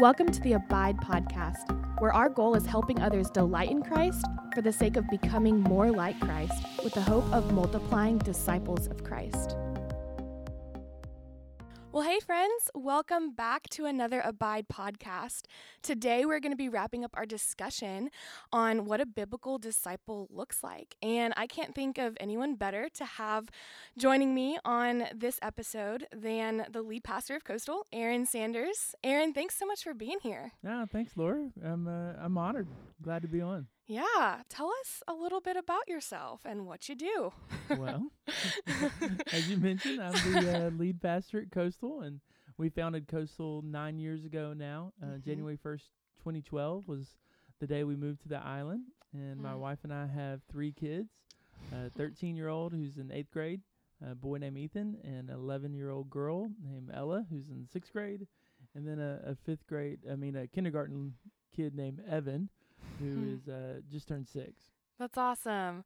Welcome to the Abide Podcast, where our goal is helping others delight in Christ for the sake of becoming more like Christ with the hope of multiplying disciples of Christ. Well, hey, friends, welcome back to another Abide podcast. Today, we're going to be wrapping up our discussion on what a biblical disciple looks like. And I can't think of anyone better to have joining me on this episode than the lead pastor of Coastal, Aaron Sanders. Aaron, thanks so much for being here. Yeah, thanks, Laura. I'm uh, I'm honored. Glad to be on. Yeah, tell us a little bit about yourself and what you do. Well, as you mentioned, I'm the uh, lead pastor at Coastal, and we founded Coastal nine years ago now. Uh, Mhm. January 1st, 2012 was the day we moved to the island, and my Mm. wife and I have three kids a 13 year old who's in eighth grade, a boy named Ethan, and an 11 year old girl named Ella who's in sixth grade, and then a, a fifth grade, I mean, a kindergarten kid named Evan who Hmm. uh, just turned six. That's awesome.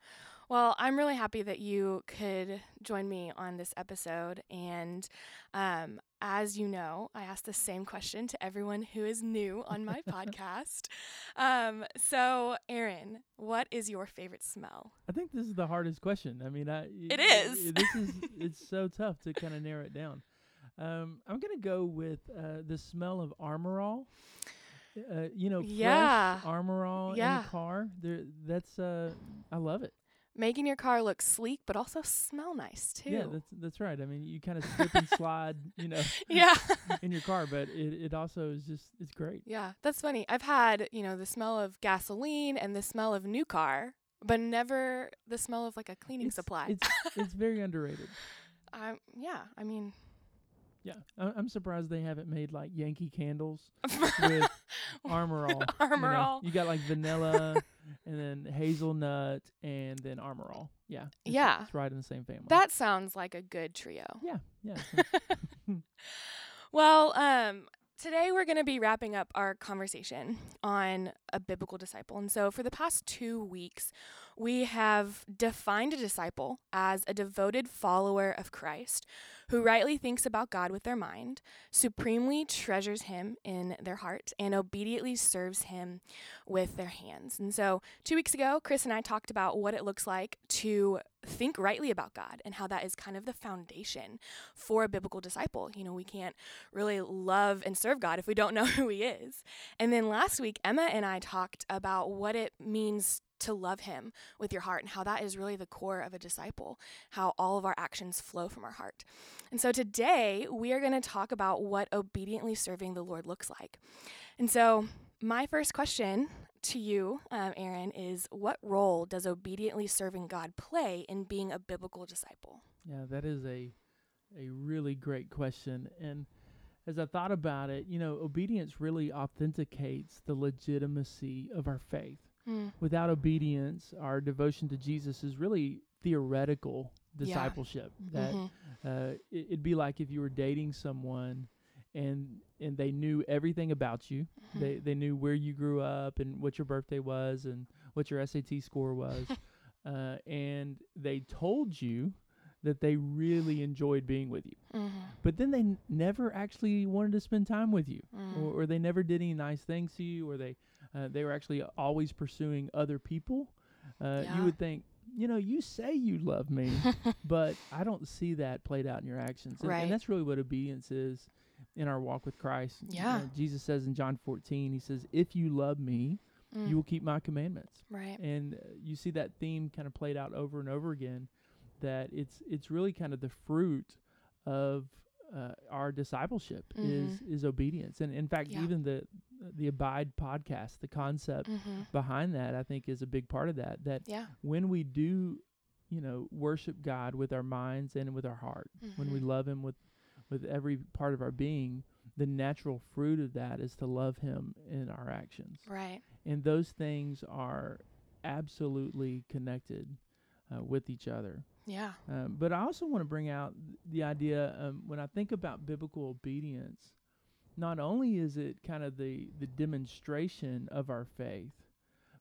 Well, I'm really happy that you could join me on this episode. And um, as you know, I ask the same question to everyone who is new on my podcast. Um, so, Aaron, what is your favorite smell? I think this is the hardest question. I mean, I It y- is. This is it's so tough to kind of narrow it down. Um, I'm gonna go with uh, the smell of Armor All. Uh, you know, Yeah. fresh Armor All in Yeah. a car. There, that's uh, I love it. Making your car look sleek, but also smell nice too. Yeah, that's that's right. I mean, you kind of slip and slide, you know, yeah. in your car, but it, it also is just it's great. Yeah, that's funny. I've had, you know, the smell of gasoline and the smell of new car, but never the smell of like a cleaning It's- supply. It's it's very underrated. Um, yeah, I mean, Yeah, I, I'm surprised they haven't made like Yankee candles with Armor All. Armor you know, All. You got like vanilla and then hazelnut and then Armor All. Yeah. It's, Yeah. It's right in the same family. That sounds like a good trio. yeah. Yeah. Well, um, today we're going to be wrapping up our conversation on a biblical disciple. And so, for the past two weeks, we have defined a disciple as a devoted follower of Christ who rightly thinks about God with their mind, supremely treasures Him in their heart, and obediently serves Him with their hands. And so, two weeks ago, Chris and I talked about what it looks like to think rightly about God and how that is kind of the foundation for a biblical disciple. You know, we can't really love and serve God if we don't know who He is. And then last week, Emma and I talked about what it means to love Him with your heart and how that is really the core of a disciple, how all of our actions flow from our heart. And so today, we are going to talk about what obediently serving the Lord looks like. And so, my first question to you, um, Aaron, is what role does obediently serving God play in being a biblical disciple? yeah. That is a a really great question. And as I thought about it, you know, obedience really authenticates the legitimacy of our faith. Mm, Without obedience, our devotion to Jesus is really theoretical Yeah. discipleship. That mhm. uh, it, it'd be like if you were dating someone and and they knew everything about you. Mm-hmm. They they knew where you grew up and what your birthday was and what your SAT score was, uh, and they told you that they really enjoyed being with you. Mhm. But then they n- never actually wanted to spend time with you, Mm. or, or they never did any nice things to you, or they uh, they were actually always pursuing other people. Uh, Yeah. You would think, you know, you say you love me, but I don't see that played out in your actions. And, Right. and that's really what obedience is in our walk with Christ. You Yeah. know, Jesus says in John 14, he says, If you love me, Mm. you will keep my commandments. right. And uh, you see that theme kind of played out over and over again that it's it's really kind of the fruit of uh, our discipleship is is obedience. And in fact, Mm-hmm. Yeah. even the the abide podcast, the concept hmm behind that, I think is a big part of that. That Yeah. when we do, you know, worship God with our minds and with our heart, when we Mhm. love Him with with every part of our being, the natural fruit of that is to love Him in our actions, Right. and those things are absolutely connected uh, with each other. Yeah. Um, but I also want to bring out the idea um, when I think about biblical obedience, not only is it kind of the, the demonstration of our faith,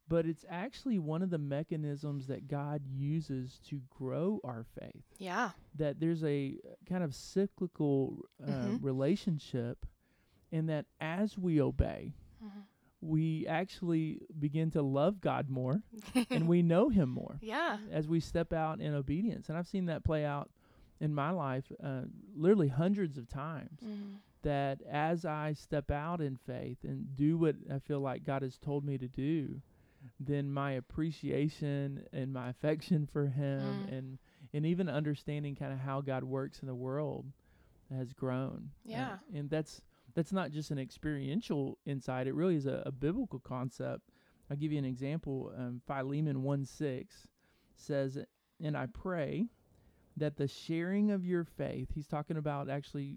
but it's actually one of the mechanisms that God uses to grow our faith. Yeah. That there's a kind of cyclical uh, Mhm. relationship and that as we obey, we actually begin to love God more and we know Him more yeah. as we step out in obedience. And I've seen that play out in my life uh, literally hundreds of times. Mm-hmm. That as I step out in faith and do what I feel like God has told me to do, then my appreciation and my affection for Him Mm. and and even understanding kind of how God works in the world has grown. Yeah. and that's that's not just an experiential insight; it really is a, a biblical concept. I'll give you an example. Um, Philemon one six says, "And I pray that the sharing of your faith." He's talking about actually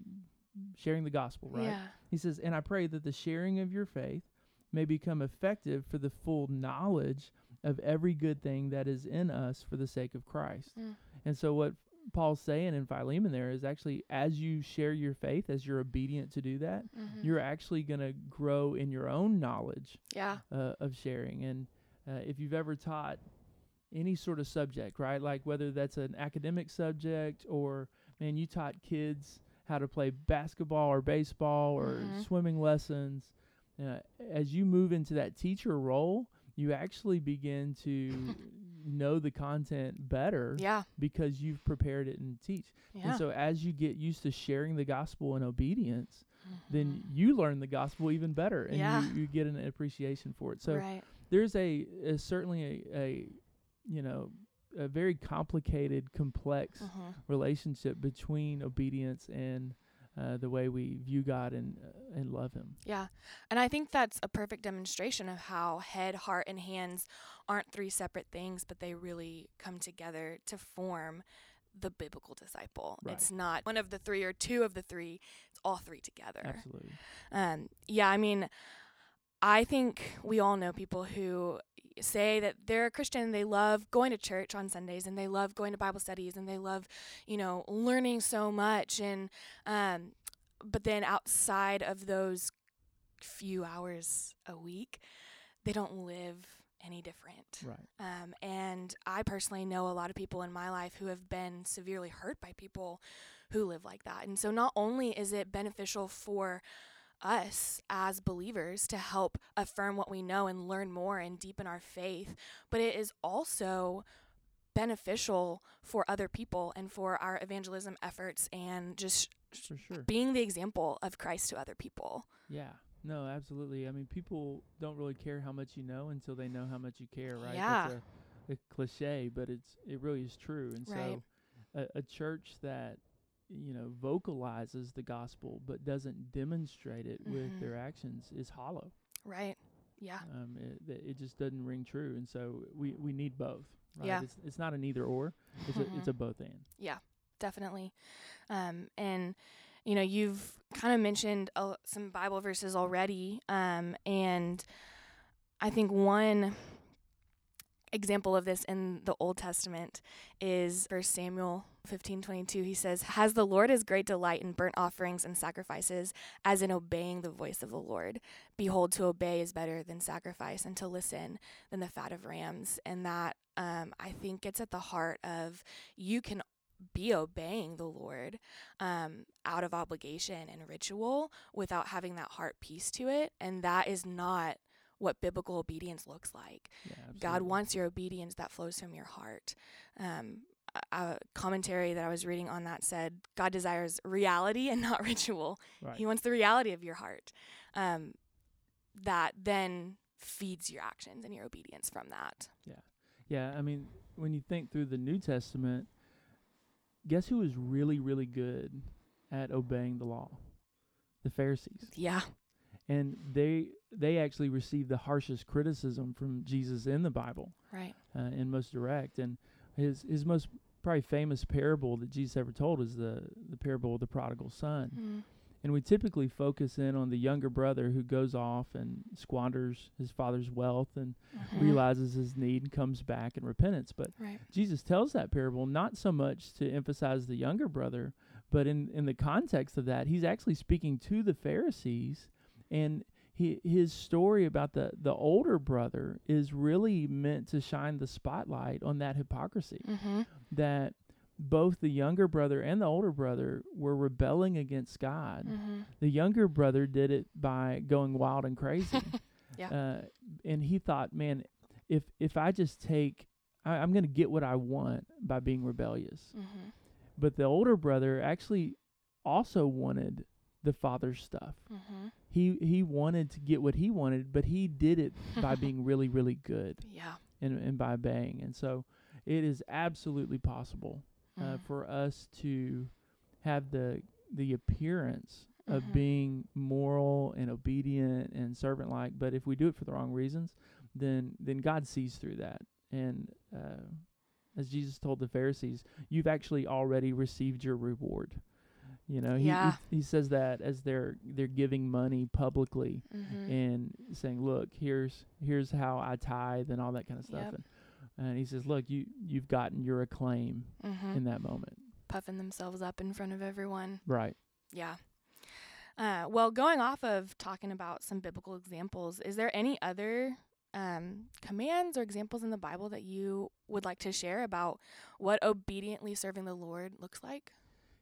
sharing the gospel, right? Yeah. He says, And I pray that the sharing of your faith may become effective for the full knowledge of every good thing that is in us for the sake of Christ. Mm. And so, what Paul's saying in Philemon there is actually, as you share your faith, as you're obedient to do that, Mhm. you're actually going to grow in your own knowledge Yeah. uh, of sharing. And uh, if you've ever taught any sort of subject, right, like whether that's an academic subject or, man, you taught kids how to play basketball or baseball or Mhm. swimming lessons, uh, as you move into that teacher role, you actually begin to know the content better Yeah. because you've prepared it and teach. Yeah. And so as you get used to sharing the gospel in obedience, then Mhm. you learn the gospel even better and Yeah. you, you get an appreciation for it. So right. there's a, a certainly a, a you know a very complicated complex Mhm. relationship between obedience and uh, the way we view God and uh, and love him. Yeah. And I think that's a perfect demonstration of how head, heart, and hands aren't three separate things, but they really come together to form the biblical disciple. Right. It's not one of the three or two of the three, it's all three together. Absolutely. Um, yeah, I mean, I think we all know people who say that they're a Christian, they love going to church on Sundays and they love going to Bible studies and they love, you know, learning so much and um but then outside of those few hours a week, they don't live any different. Right. Um, and I personally know a lot of people in my life who have been severely hurt by people who live like that. And so not only is it beneficial for us as believers to help affirm what we know and learn more and deepen our faith, but it is also beneficial for other people and for our evangelism efforts and just For sure. being the example of Christ to other people. Yeah. No, absolutely. I mean, people don't really care how much you know until they know how much you care, right? Yeah. That's a, a cliche, but it's it really is true. And Right. so, a, a church that you know vocalizes the gospel but doesn't demonstrate it with Mhm. their actions is hollow. Right. Yeah. Um, it, it just doesn't ring true, and so we we need both. Right? Yeah. It's it's not an either or. It's a it's a both and. Yeah, definitely. Um, and you know, you've kind of mentioned uh, some Bible verses already, um, and I think one example of this in the Old Testament is First Samuel fifteen twenty two. He says, "Has the Lord his great delight in burnt offerings and sacrifices, as in obeying the voice of the Lord? Behold, to obey is better than sacrifice, and to listen than the fat of rams." And that um, I think gets at the heart of you can be obeying the Lord um, out of obligation and ritual without having that heart piece to it. And that is not what biblical obedience looks like. Yeah, God wants your obedience that flows from your heart. Um, a, commentary that I was reading on that said, God desires reality and not ritual. Right. He wants the reality of your heart um, that then feeds your actions and your obedience from that. Yeah. Yeah, I mean, when you think through the New Testament, guess who was really, really good at obeying the law? The Pharisees. Yeah. And they they actually received the harshest criticism from Jesus in the Bible, Right. uh, in most direct. And his his most probably famous parable that Jesus ever told is the the parable of the prodigal son. Mm. And we typically focus in on the younger brother who goes off and squanders his father's wealth and Mhm. realizes his need and comes back in repentance. But Right. Jesus tells that parable not so much to emphasize the younger brother, but in, in the context of that, he's actually speaking to the Pharisees, and he, his story about the, the older brother is really meant to shine the spotlight on that hypocrisy. Mm-hmm. That both the younger brother and the older brother were rebelling against God. Mm-hmm. The younger brother did it by going wild and crazy. Yeah. Uh, and he thought, man, if if I just take, I, I'm going to get what I want by being rebellious. Mm-hmm. But the older brother actually also wanted the father's stuff. Mm-hmm. He he wanted to get what he wanted, but he did it by being really really good Yeah. and and by obeying. And so it is absolutely possible uh, Mm. for us to have the the appearance of Mhm. being moral and obedient and servant like but if we do it for the wrong reasons then then god sees through that and uh, as jesus told the pharisees you've actually already received your reward you know he, he- he, says that as they're they're giving money publicly Mm-hmm. and saying look here's here's how i tithe and all that kind of stuff Yep. and, and he says look you you've gotten your acclaim mm-hmm. in that moment Puffing themselves up in front of everyone. right Yeah. Uh, well, going off of talking about some biblical examples, is there any other um, commands or examples in the Bible that you would like to share about what obediently serving the Lord looks like?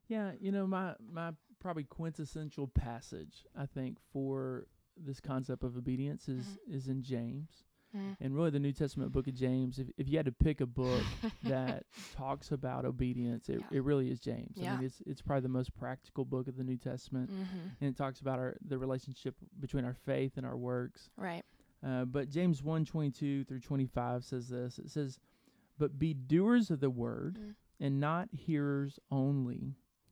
Yeah, you know, my my probably quintessential passage I think for this concept of obedience is is in James. Mm. And really the New Testament book of James, if if you had to pick a book that talks about obedience, it, Yeah. it really is James. I Yeah. mean it's it's probably the most practical book of the New Testament. mm-hmm. And it talks about our the relationship between our faith and our works. Right. Uh, but James 1 22 through 25 says this it says, But be doers of the word Mm. and not hearers only,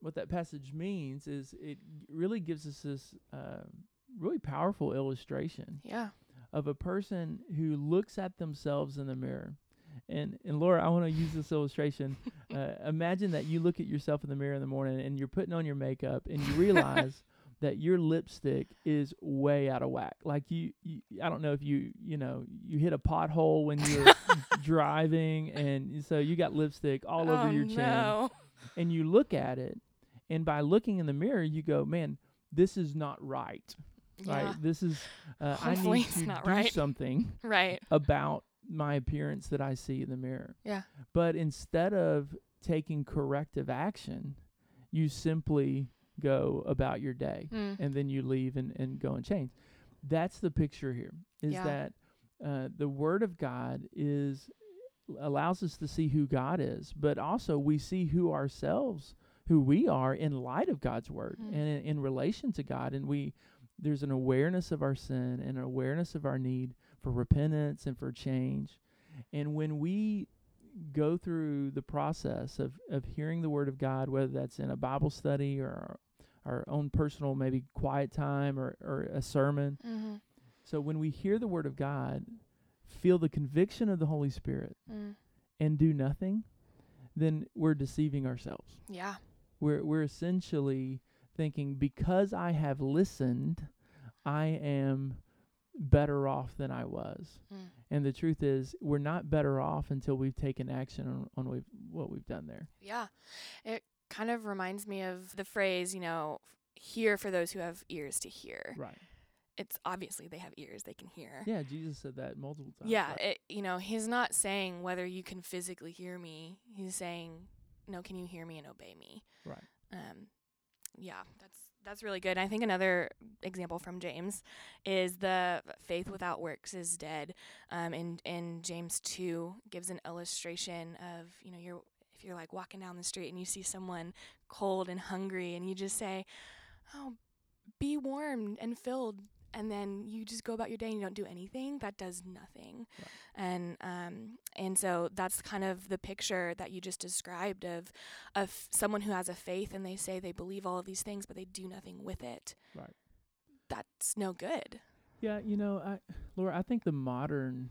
what that passage means is it really gives us this uh, really powerful illustration Yeah. of a person who looks at themselves in the mirror. And and Laura, I want to use this illustration. Uh, imagine that you look at yourself in the mirror in the morning and you're putting on your makeup and you realize that your lipstick is way out of whack. Like you, you I don't know if you you know you hit a pothole when you're driving and so you got lipstick all over oh, your chin no. And you look at it and by looking in the mirror you go man this is not right Yeah. right this is uh, i need to do right. something Right. about my appearance that i see in the mirror Yeah. but instead of taking corrective action you simply go about your day Mm. and then you leave and, and go and change that's the picture here is Yeah. that uh, the word of god is allows us to see who god is but also we see who ourselves who we are in light of god's word Mm. and in, in relation to god and we there's an awareness of our sin and an awareness of our need for repentance and for change and when we go through the process of, of hearing the word of god whether that's in a bible study or our own personal maybe quiet time or, or a sermon Mm-hmm. so when we hear the word of god feel the conviction of the holy spirit Mm. and do nothing then we're deceiving ourselves Yeah. we're we're essentially thinking because i have listened i am better off than i was Mm. and the truth is we're not better off until we've taken action on, on we've, what we've done there Yeah. It kind of reminds me of the phrase, you know, hear for those who have ears to hear. right It's obviously they have ears, they can hear. yeah jesus said that multiple times Yeah, right? it, you know, he's not saying whether you can physically hear me. He's saying, no, can you hear me and obey me? Right. Um, yeah, that's that's really good. I think another example from James is the faith without works is dead. Um, and in James two gives an illustration of you know you're if you're like walking down the street and you see someone cold and hungry and you just say, oh, be warmed and filled and then you just go about your day and you don't do anything, that does nothing. Right. And um and so that's kind of the picture that you just described of of someone who has a faith and they say they believe all of these things but they do nothing with it. Right. That's no good. Yeah, you know, I Laura, I think the modern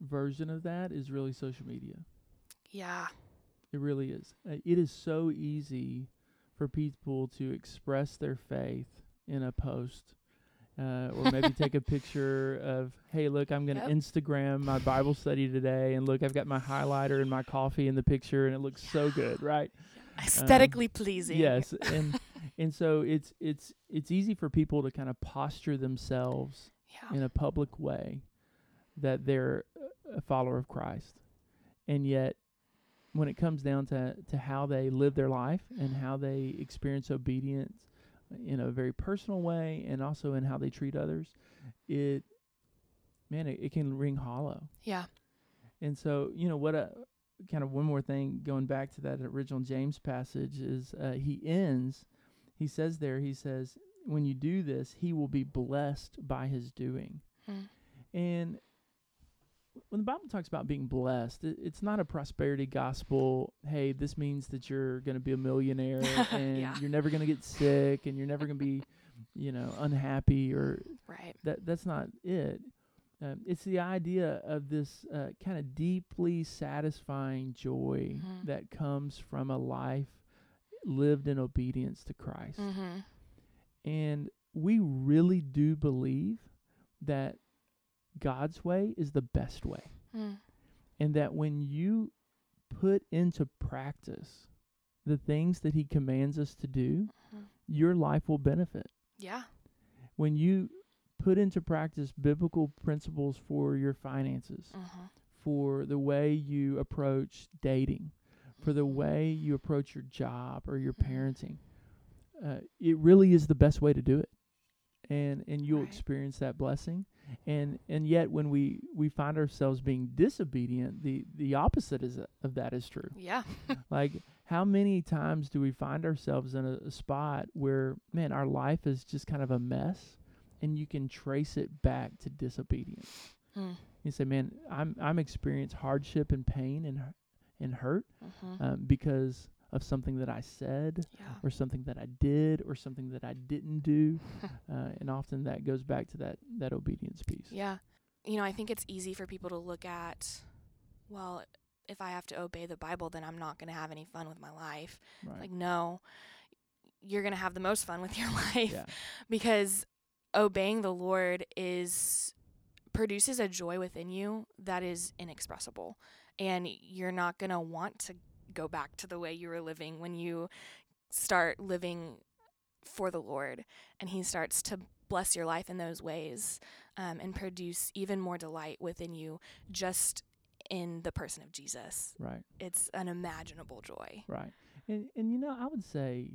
version of that is really social media. Yeah. It really is. Uh, it is so easy for people to express their faith in a post. Uh, or maybe take a picture of, hey, look, I'm going to Yep. Instagram my Bible study today, and look, I've got my highlighter and my coffee in the picture, and it looks so good, right? Aesthetically pleasing. Yes, and and so it's it's it's easy for people to kind of posture themselves Yeah. in a public way that they're a follower of Christ. And yet when it comes down to to how they live their life and how they experience obedience in a very personal way and also in how they treat others, it man, it, it can ring hollow. Yeah. And so, you know, what a kind of one more thing going back to that original James passage is uh, he ends, he says there, he says, when you do this, he will be blessed by his doing. Mm. And when the Bible talks about being blessed, it, it's not a prosperity gospel. Hey, this means that you're going to be a millionaire and Yeah. you're never going to get sick and you're never going to be, you know, unhappy or Right. that that's not it. Um, it's the idea of this uh, kind of deeply satisfying joy Mhm. that comes from a life lived in obedience to Christ. Mm-hmm. And we really do believe that God's way is the best way. Mm. And that when you put into practice the things that He commands us to do, Mhm. your life will benefit. Yeah. When you put into practice biblical principles for your finances, Mm-hmm. for the way you approach dating, for the way you approach your job or your Mhm. parenting, uh, it really is the best way to do it. And and you'll Right. experience that blessing. And and yet when we we find ourselves being disobedient, the the opposite is of that is true. Yeah. Like how many times do we find ourselves in a, a spot where man our life is just kind of a mess and you can trace it back to disobedience. Mm. You say, "Man, I'm I'm experienced hardship and pain and and hurt Mm-hmm. um, because of something that I said yeah. or something that I did or something that I didn't do, uh, and often that goes back to that that obedience piece. Yeah. You know, I think it's easy for people to look at, well, if I have to obey the Bible, then I'm not going to have any fun with my life. Right. Like, no, you're going to have the most fun with your life yeah. because obeying the Lord is produces a joy within you that is inexpressible. And you're not going to want to go back to the way you were living when you start living for the Lord and He starts to bless your life in those ways um, and produce even more delight within you just in the person of Jesus. Right. It's an imaginable joy. Right. And and you know, I would say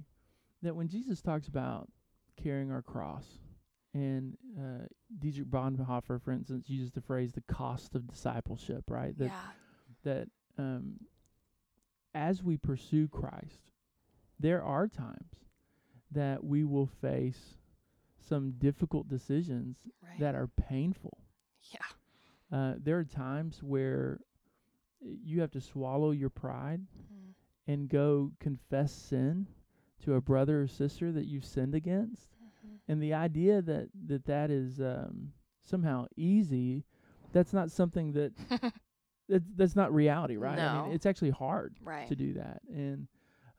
that when Jesus talks about carrying our cross, and uh, Dietrich Bonhoeffer, for instance, uses the phrase "the cost of discipleship," right? That yeah. that um, as we pursue Christ, there are times that we will face some difficult decisions Right. that are painful. yeah. Uh, there are times where you have to swallow your pride Mm. and go confess sin to a brother or sister that you've sinned against. Mhm. And the idea that that, that is um, somehow easy, that's not something that, that that's not reality, right? I mean, No. it's actually hard right. to do that. And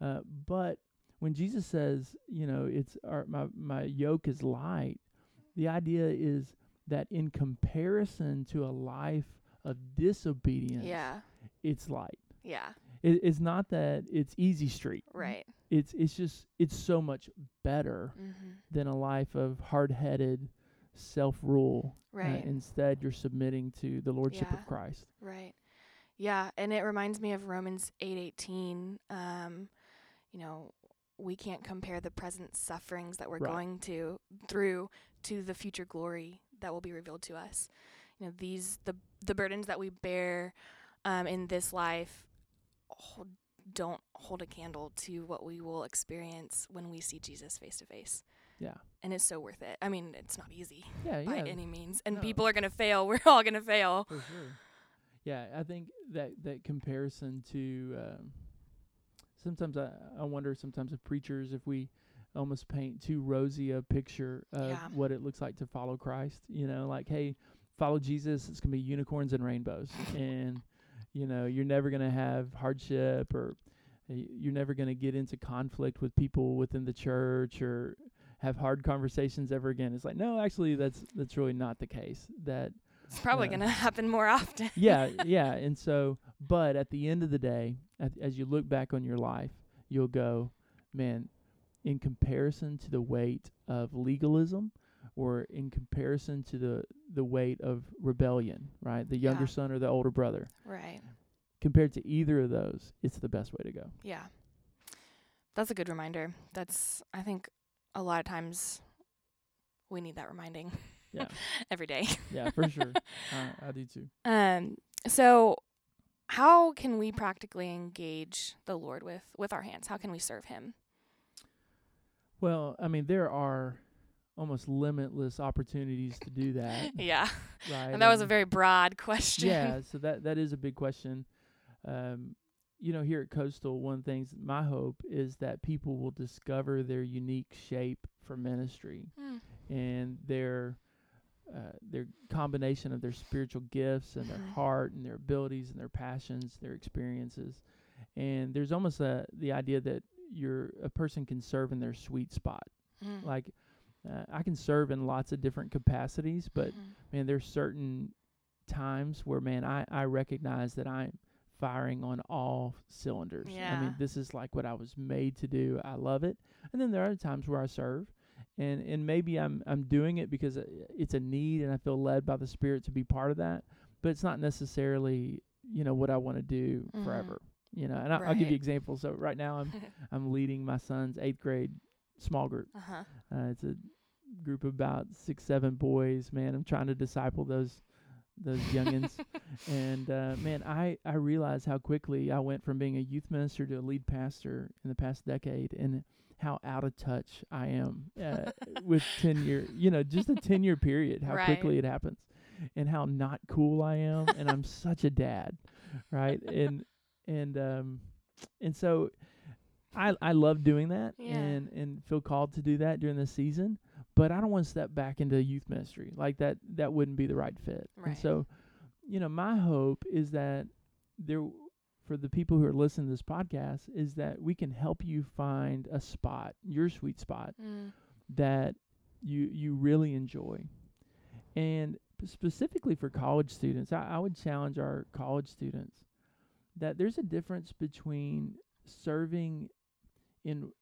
uh, but when Jesus says, you know, it's our, my my yoke is light, the idea is that in comparison to a life of disobedience, Yeah. it's light. Yeah. It, it's not that it's easy street. Right. It's it's just it's so much better Mm-hmm. than a life of hard-headed self-rule. Uh, Right. instead, you're submitting to the lordship Yeah. of Christ. Right. Yeah, and it reminds me of Romans 8:18. um, you know, we can't compare the present sufferings that we're Right. going to through to the future glory that will be revealed to us. You know, these the the burdens that we bear um, in this life hold, don't hold a candle to what we will experience when we see Jesus face to face. Yeah. And it's so worth it. I mean, it's not easy Yeah. by yeah. any means, and No. people are gonna fail. We're all gonna fail. For sure. Yeah, I think that that comparison to um, sometimes I, I wonder sometimes of preachers if we almost paint too rosy a picture of Yeah. what it looks like to follow Christ. You know, like hey, follow Jesus. It's gonna be unicorns and rainbows, and you know you're never gonna have hardship or you're never going to get into conflict with people within the church or have hard conversations ever again. It's like, no, actually, that's that's really not the case. That It's probably going to happen more often. yeah, yeah. And so, but at the end of the day, at, as you look back on your life, you'll go, man, in comparison to the weight of legalism or in comparison to the, the weight of rebellion, right? The younger Yeah. son or the older brother, Right. compared to either of those, it's the best way to go. Yeah. That's a good reminder. That's, I think, a lot of times we need that reminding Yeah, every day. yeah, for sure. I, I do too. Um, so how can we practically engage the Lord with with our hands? How can we serve him? Well, I mean, there are almost limitless opportunities to do that, Yeah. right? And that was a very broad question. Yeah, so that that is a big question. Um, you know, here at Coastal, one of things my hope is that people will discover their unique shape for ministry Mm. and their uh, their combination of their spiritual gifts and their Mhm. heart and their abilities and their passions, their experiences. And there's almost a the idea that you're a person can serve in their sweet spot. Mm. Like uh, I can serve in lots of different capacities, but Mhm. man, there's certain times where man, I I recognize that I'm firing on all cylinders. Yeah. I mean, this is like what I was made to do. I love it. And then there are times where I serve, and and maybe I'm I'm doing it because it- it's a need, and I feel led by the Spirit to be part of that. But it's not necessarily you know what I want to do Mhm. forever. You know, and I, I'll give you examples. So right now, I'm I'm leading my son's eighth grade small group. uh-huh. Uh, it's a group of about six, seven boys. Man, I'm trying to disciple those those youngins, and uh, man, I I realize how quickly I went from being a youth minister to a lead pastor in the past decade, and how out of touch I am uh, with ten year, you know, just a ten year period. How Right. quickly it happens, and how not cool I am, and I'm such a dad, right? And and um and so I I love doing that Yeah. and and feel called to do that during the season, but I don't want to step back into youth ministry. Like that that wouldn't be the right fit. Right. And so, you know, my hope is that there for the people who are listening to this podcast is that we can help you find a spot, your sweet spot Mm. that you you really enjoy. And specifically for college students, I, I would challenge our college students that there's a difference between serving in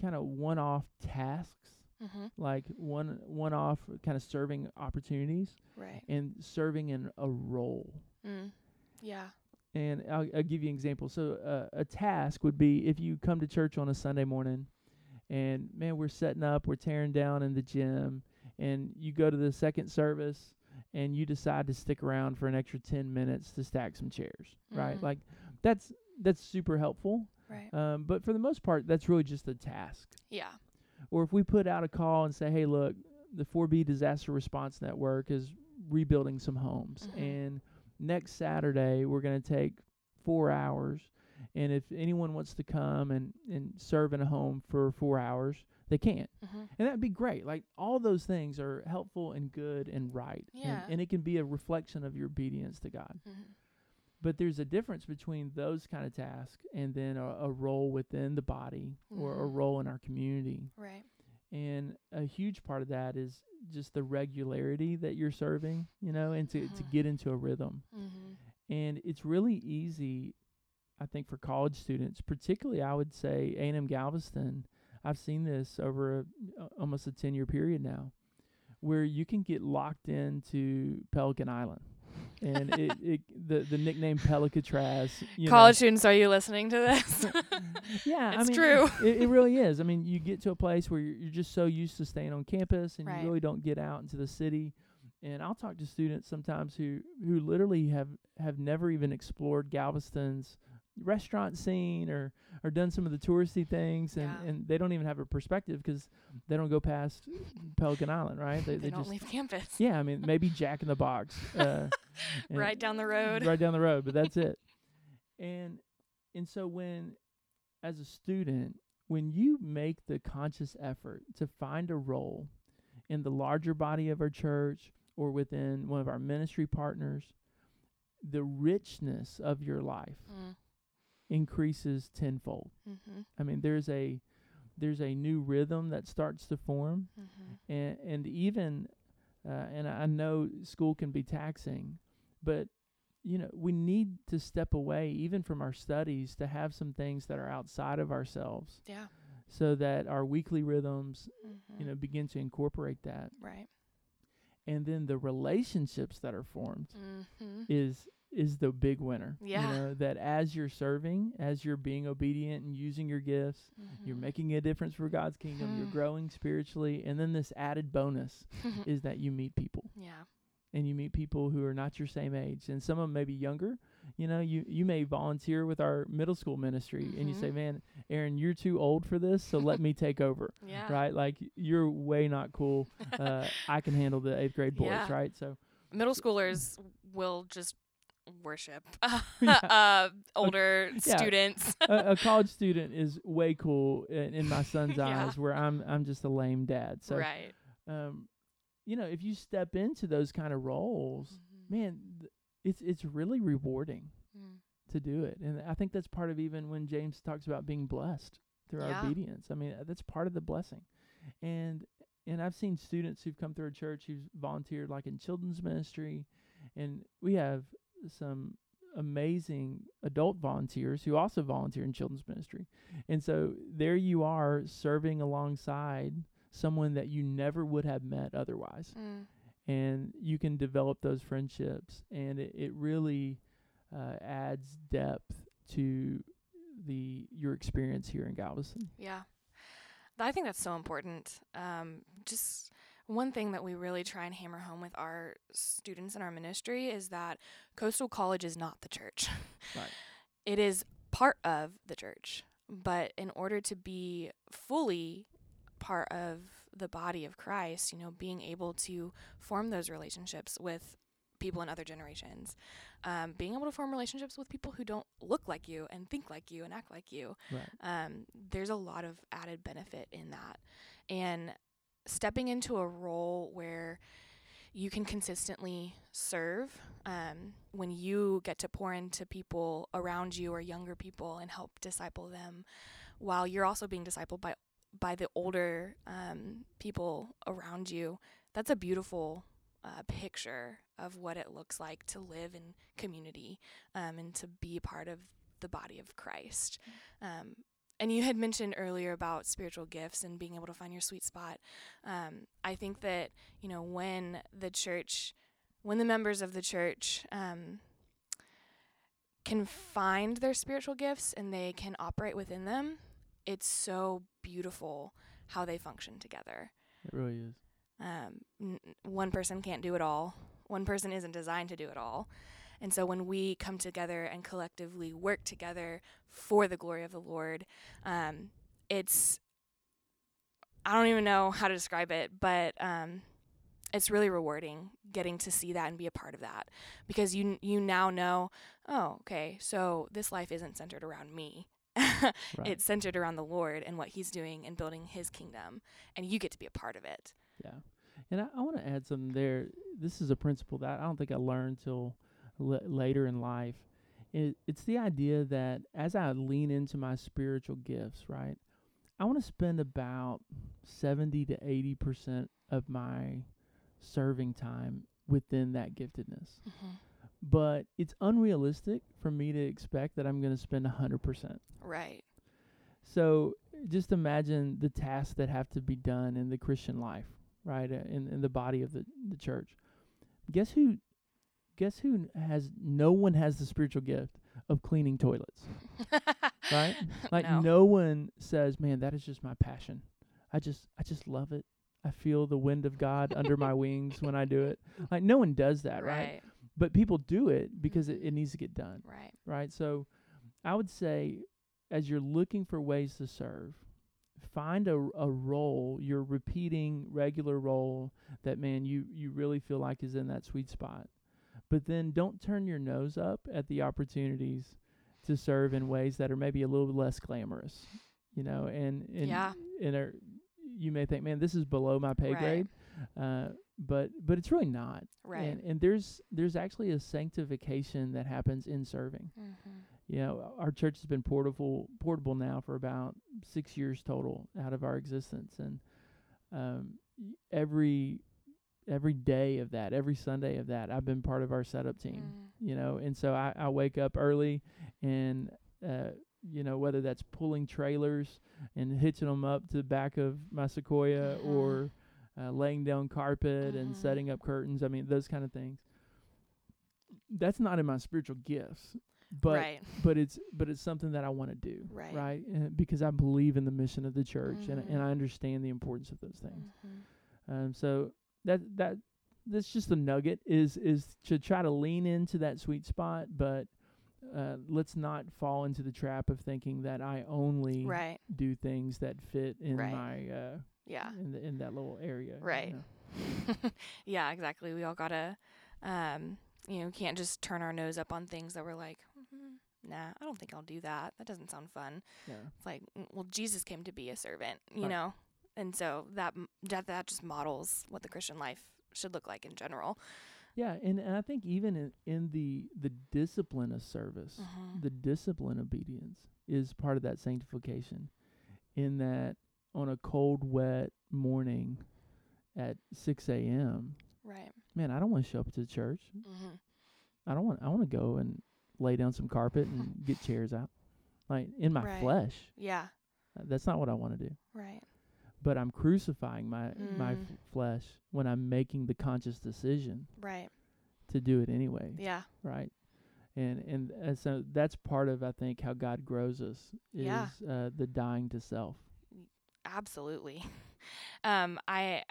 kind of one-off tasks, Mm-hmm. like one one-off kind of serving opportunities, Right. and serving in a role. Mm. Yeah. And I'll, I'll give you an example. So uh, a task would be if you come to church on a Sunday morning, and man, we're setting up, we're tearing down in the gym, and you go to the second service, and you decide to stick around for an extra ten minutes to stack some chairs, right? Mhm. Like that's that's super helpful. Right. Um, but for the most part, that's really just a task. Yeah. Or if we put out a call and say, hey, look, the 4B Disaster Response Network is rebuilding some homes. Mhm. And next Saturday, we're going to take four hours. And if anyone wants to come and, and serve in a home for four hours, they can. Mm-hmm. And that'd be great. Like all those things are helpful and good and right. Yeah. And, and it can be a reflection of your obedience to God. Mm-hmm. But there's a difference between those kind of tasks and then a, a role within the body or a Mhm. role in our community. Right. And a huge part of that is just the regularity that you're serving, you know, and to, to Mhm. get into a rhythm. Mm-hmm. And it's really easy, I think, for college students, particularly I would say A&M Galveston. I've seen this over a, a- almost a 10 year period now, where you can get locked into Pelican Island. And it, it the the nickname Pelicatraz. You know, College students, are you listening to this? yeah, I it's mean, true. It, it really is. I mean, you get to a place where you're, you're just so used to staying on campus, and Right. you really don't get out into the city. And I'll talk to students sometimes who who literally have have never even explored Galveston's restaurant scene or or done some of the touristy things, and Yeah. and they don't even have a perspective because they don't go past Pelican Island, right? They, they, don't just leave campus. yeah. I mean, maybe Jack in the Box, uh, Right down the road. right down the road, but that's it. And and so when as a student, when you make the conscious effort to find a role in the larger body of our church or within one of our ministry partners, the richness of your life Mm. Increases tenfold. Mm-hmm. I mean, there's a there's a new rhythm that starts to form, Mm-hmm. and and even uh, and I know school can be taxing, but you know we need to step away even from our studies to have some things that are outside of ourselves, Yeah. so that our weekly rhythms Mm-hmm. you know begin to incorporate that, Right. and then the relationships that are formed Mm-hmm. is is the big winner. Yeah. You know, that as you're serving, as you're being obedient and using your gifts, you're Mm-hmm. making a difference for God's kingdom, you're Hmm. growing spiritually, and then this added bonus is that you meet people. yeah. And you meet people who are not your same age, and some of them may be younger. You know, you you may volunteer with our middle school ministry, and you say, Mhm. "Man, Aaron, you're too old for this, so let me take over." Yeah. Right? Like you're way not cool. Uh, I can handle the eighth grade boys, Yeah. right? So Middle schoolers will just worship uh, older Yeah. students. a, a college student is way cool in, in my son's Yeah. eyes, where I'm I'm just a lame dad. So, right. um, you know, if you step into those kind of roles, Mhm. man, th- it's it's really rewarding Mm. to do it, and I think that's part of even when James talks about being blessed through our obedience. I mean, that's part of the blessing, and and I've seen students who've come through a church who've volunteered like in children's ministry, and we have some amazing adult volunteers who also volunteer in children's ministry. And so there you are serving alongside someone that you never would have met otherwise. Mm. And you can develop those friendships and it, it really uh, adds depth to the your experience here in Galveston. Yeah. I think that's so important. Um, just one thing that we really try and hammer home with our students in our ministry is that Coastal College is not the church. Right. It is part of the church. But in order to be fully part of the body of Christ, you know, being able to form those relationships with people in other generations, um, being able to form relationships with people who don't look like you and think like you and act like you, Right. um, there's a lot of added benefit in that. And stepping into a role where you can consistently serve um, when you get to pour into people around you or younger people and help disciple them while you're also being discipled by by the older um, people around you that's a beautiful uh, picture of what it looks like to live in community um, and to be part of the body of christ. Um, and you had mentioned earlier about spiritual gifts and being able to find your sweet spot. Um, I think that you know when the church, when the members of the church um, can find their spiritual gifts and they can operate within them, it's so beautiful how they function together. It really is. Um, n- one person can't do it all. One person isn't designed to do it all. And so when we come together and collectively work together for the glory of the Lord, um, it's I don't even know how to describe it, but um, it's really rewarding getting to see that and be a part of that because you you now know, oh, okay, so this life isn't centered around me. Right. It's centered around the Lord and what He's doing and building His kingdom, and you get to be a part of it. Yeah. And I, I want to add something there. This is a principle that I don't think I learned till l- later in life. It, it's the idea that as I lean into my spiritual gifts, right, I want to spend about 70 to 80% of my serving time within that giftedness. But it's unrealistic for me to expect that I'm going to spend 100%. Right. So just imagine the tasks that have to be done in the Christian life, right? uh, In in the body of the the church. Guess who? Guess who has? No one has the spiritual gift of cleaning toilets, right? Like no. no. one says, "Man, that is just my passion. I just I just love it. I feel the wind of God under my wings when I do it." Like no one does that, right? right. But people do it because it, it mm-hmm. needs to get done Right. right? So I would say as you're looking for ways to serve, find a, a role, your repeating regular role that man you you really feel like is in that sweet spot. But then don't turn your nose up at the opportunities to serve in ways that are maybe a little less glamorous. You know, and and Yeah. and are, you may think, man, this is below my pay Right. grade. Uh, but but it's really not. Right. And and there's there's actually a sanctification that happens in serving mm-hmm. You know, our church has been portable portable now for about six years total out of our existence, and um, every every day of that, every Sunday of that, I've been part of our setup team. Mm. You know, and so I, I wake up early, and uh, you know whether that's pulling trailers and hitching them up to the back of my Sequoia, Mhm. or uh, laying down carpet and Mhm. setting up curtains. I mean, those kind of things. That's not in my spiritual gifts, but right. but it's but it's something that I want to do, Right. right? And because I believe in the mission of the church and and I understand the importance of those things. Mhm. Um, so that that that's just a nugget is is to try to lean into that sweet spot, but uh, let's not fall into the trap of thinking that I only Right. do things that fit in Right. my uh, Yeah. in the, in that little area. you Right. know. yeah, exactly. We all gotta, um, you know, can't just turn our nose up on things that we're like, "Mhm, nah, I don't think I'll do that. That doesn't sound fun. Yeah. It's like, mm, well, Jesus came to be a servant, you Right. know, and so that m- that that just models what the Christian life should look like in general. Yeah, and, and I think even in, in the the discipline of service, Mhm. the discipline obedience is part of that sanctification. In that on a cold, wet morning at six a.m., Right. man, I don't want to show up to church. Mm-hmm. I don't want. I want to go and lay down some carpet and get chairs out, like in my Right. flesh. Yeah. Uh, That's not what I want to do. Right. But I'm crucifying my my Mm. f- flesh when I'm making the conscious decision Right. to do it anyway. Yeah. right? And and uh, so that's part of I think how God grows us is Yeah. uh, the dying to self. Absolutely. Um, I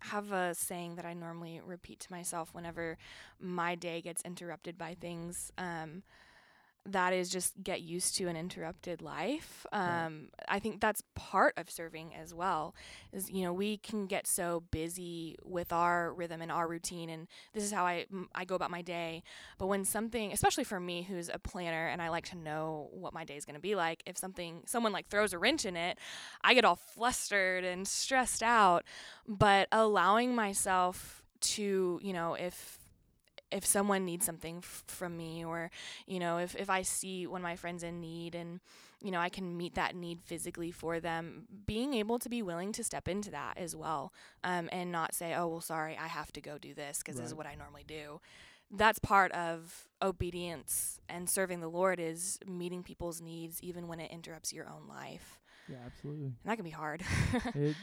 have a saying that I normally repeat to myself whenever my day gets interrupted by things. Um, that is just get used to an interrupted life. Right. Um, I think that's part of serving as well. Is you know we can get so busy with our rhythm and our routine, and this is how I m- I go about my day. But when something, especially for me who's a planner and I like to know what my day is going to be like, if something someone like throws a wrench in it, I get all flustered and stressed out. But allowing myself to, you know, if if someone needs something f- from me or you know if, if i see one of my friends in need and you know i can meet that need physically for them being able to be willing to step into that as well um, and not say oh well sorry i have to go do this because this is what i normally do that's part of obedience and serving the lord is meeting people's needs even when it interrupts your own life Yeah, absolutely. and that can be hard It,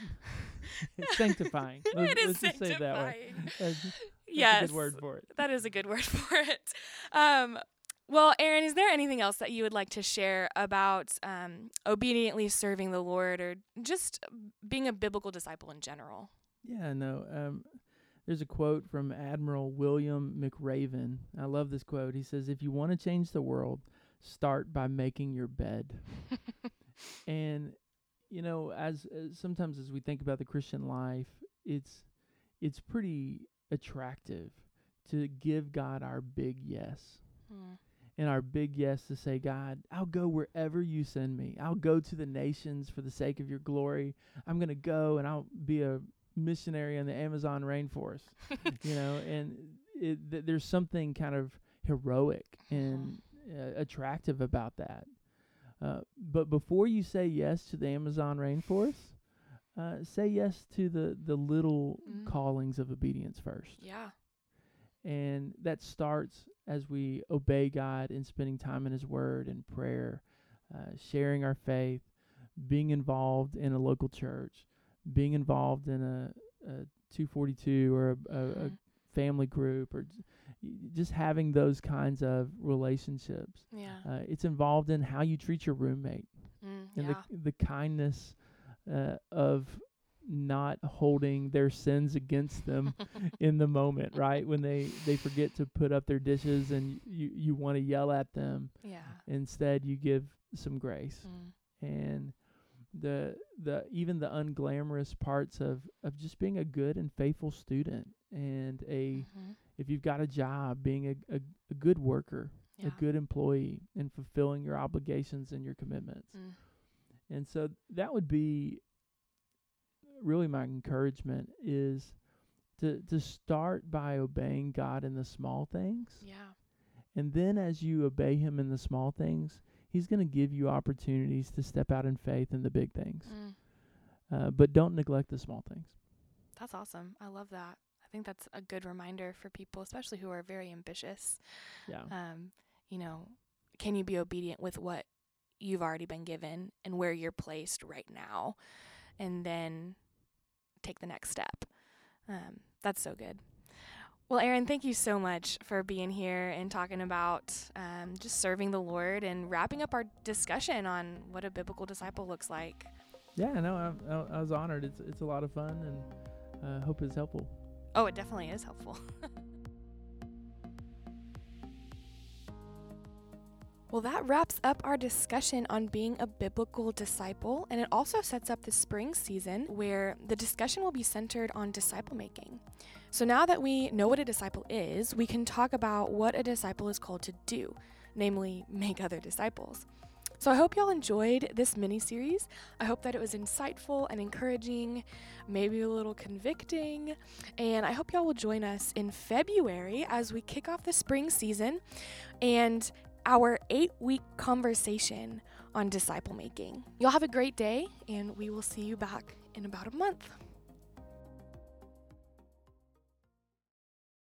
it's sanctifying. Let's, it is let's just say it that way. sanctifying. That's, that's yes good word for it. that is a good word for it. Um, well, Aaron, is there anything else that you would like to share about um, obediently serving the Lord or just being a biblical disciple in general? Yeah, no. Um, there's a quote from Admiral William McRaven. I love this quote. He says, "If you want to change the world, start by making your bed." and you know, as, as sometimes as we think about the Christian life, it's it's pretty attractive to give God our big yes. Mm, and our big yes to say, God, I'll go wherever you send me. I'll go to the nations for the sake of your glory. I'm going to go and I'll be a missionary in the Amazon rainforest, you know, and it, th- there's something kind of heroic and uh, attractive about that. Uh, but before you say yes to the Amazon rainforest, uh, say yes to the, the little Mm. callings of obedience first Yeah. and that starts as we obey God and spending time in His Word and prayer, uh, sharing our faith, being involved in a local church, being involved in a, a 242 or a, a, a Mhm. family group, or just having those kinds of relationships. Yeah. Uh, it's involved in how you treat your roommate Mm, and yeah. the the kindness uh, of not holding their sins against them in the moment, right? When they they forget to put up their dishes and you you want to yell at them, yeah. instead you give some grace Mm, and the the even the unglamorous parts of of just being a good and faithful student and a mhm. if you've got a job being a a, a good worker Yeah. a good employee and fulfilling your obligations and your commitments Mm. And so that would be really my encouragement is to to start by obeying God in the small things Yeah. And then as you obey him in the small things, he's going to give you opportunities to step out in faith in the big things. Mm, Uh, but don't neglect the small things. that's awesome. I love that. I think that's a good reminder for people, especially who are very ambitious. Yeah. Um, you know, can you be obedient with what you've already been given and where you're placed right now, and then take the next step? Um, that's so good. Well, Aaron, thank you so much for being here and talking about um, just serving the Lord and wrapping up our discussion on what a biblical disciple looks like. Yeah, no, I, I, I was honored. It's it's a lot of fun, and uh, hope it's helpful. Oh, it definitely is helpful. well, that wraps up our discussion on being a biblical disciple, and it also sets up the spring season where the discussion will be centered on disciple making. So now that we know what a disciple is, we can talk about what a disciple is called to do, namely, make other disciples. So I hope y'all enjoyed this mini series. I hope that it was insightful and encouraging, maybe a little convicting. And I hope y'all will join us in February as we kick off the spring season and our eight week conversation on disciple making. Y'all have a great day, and we will see you back in about a month.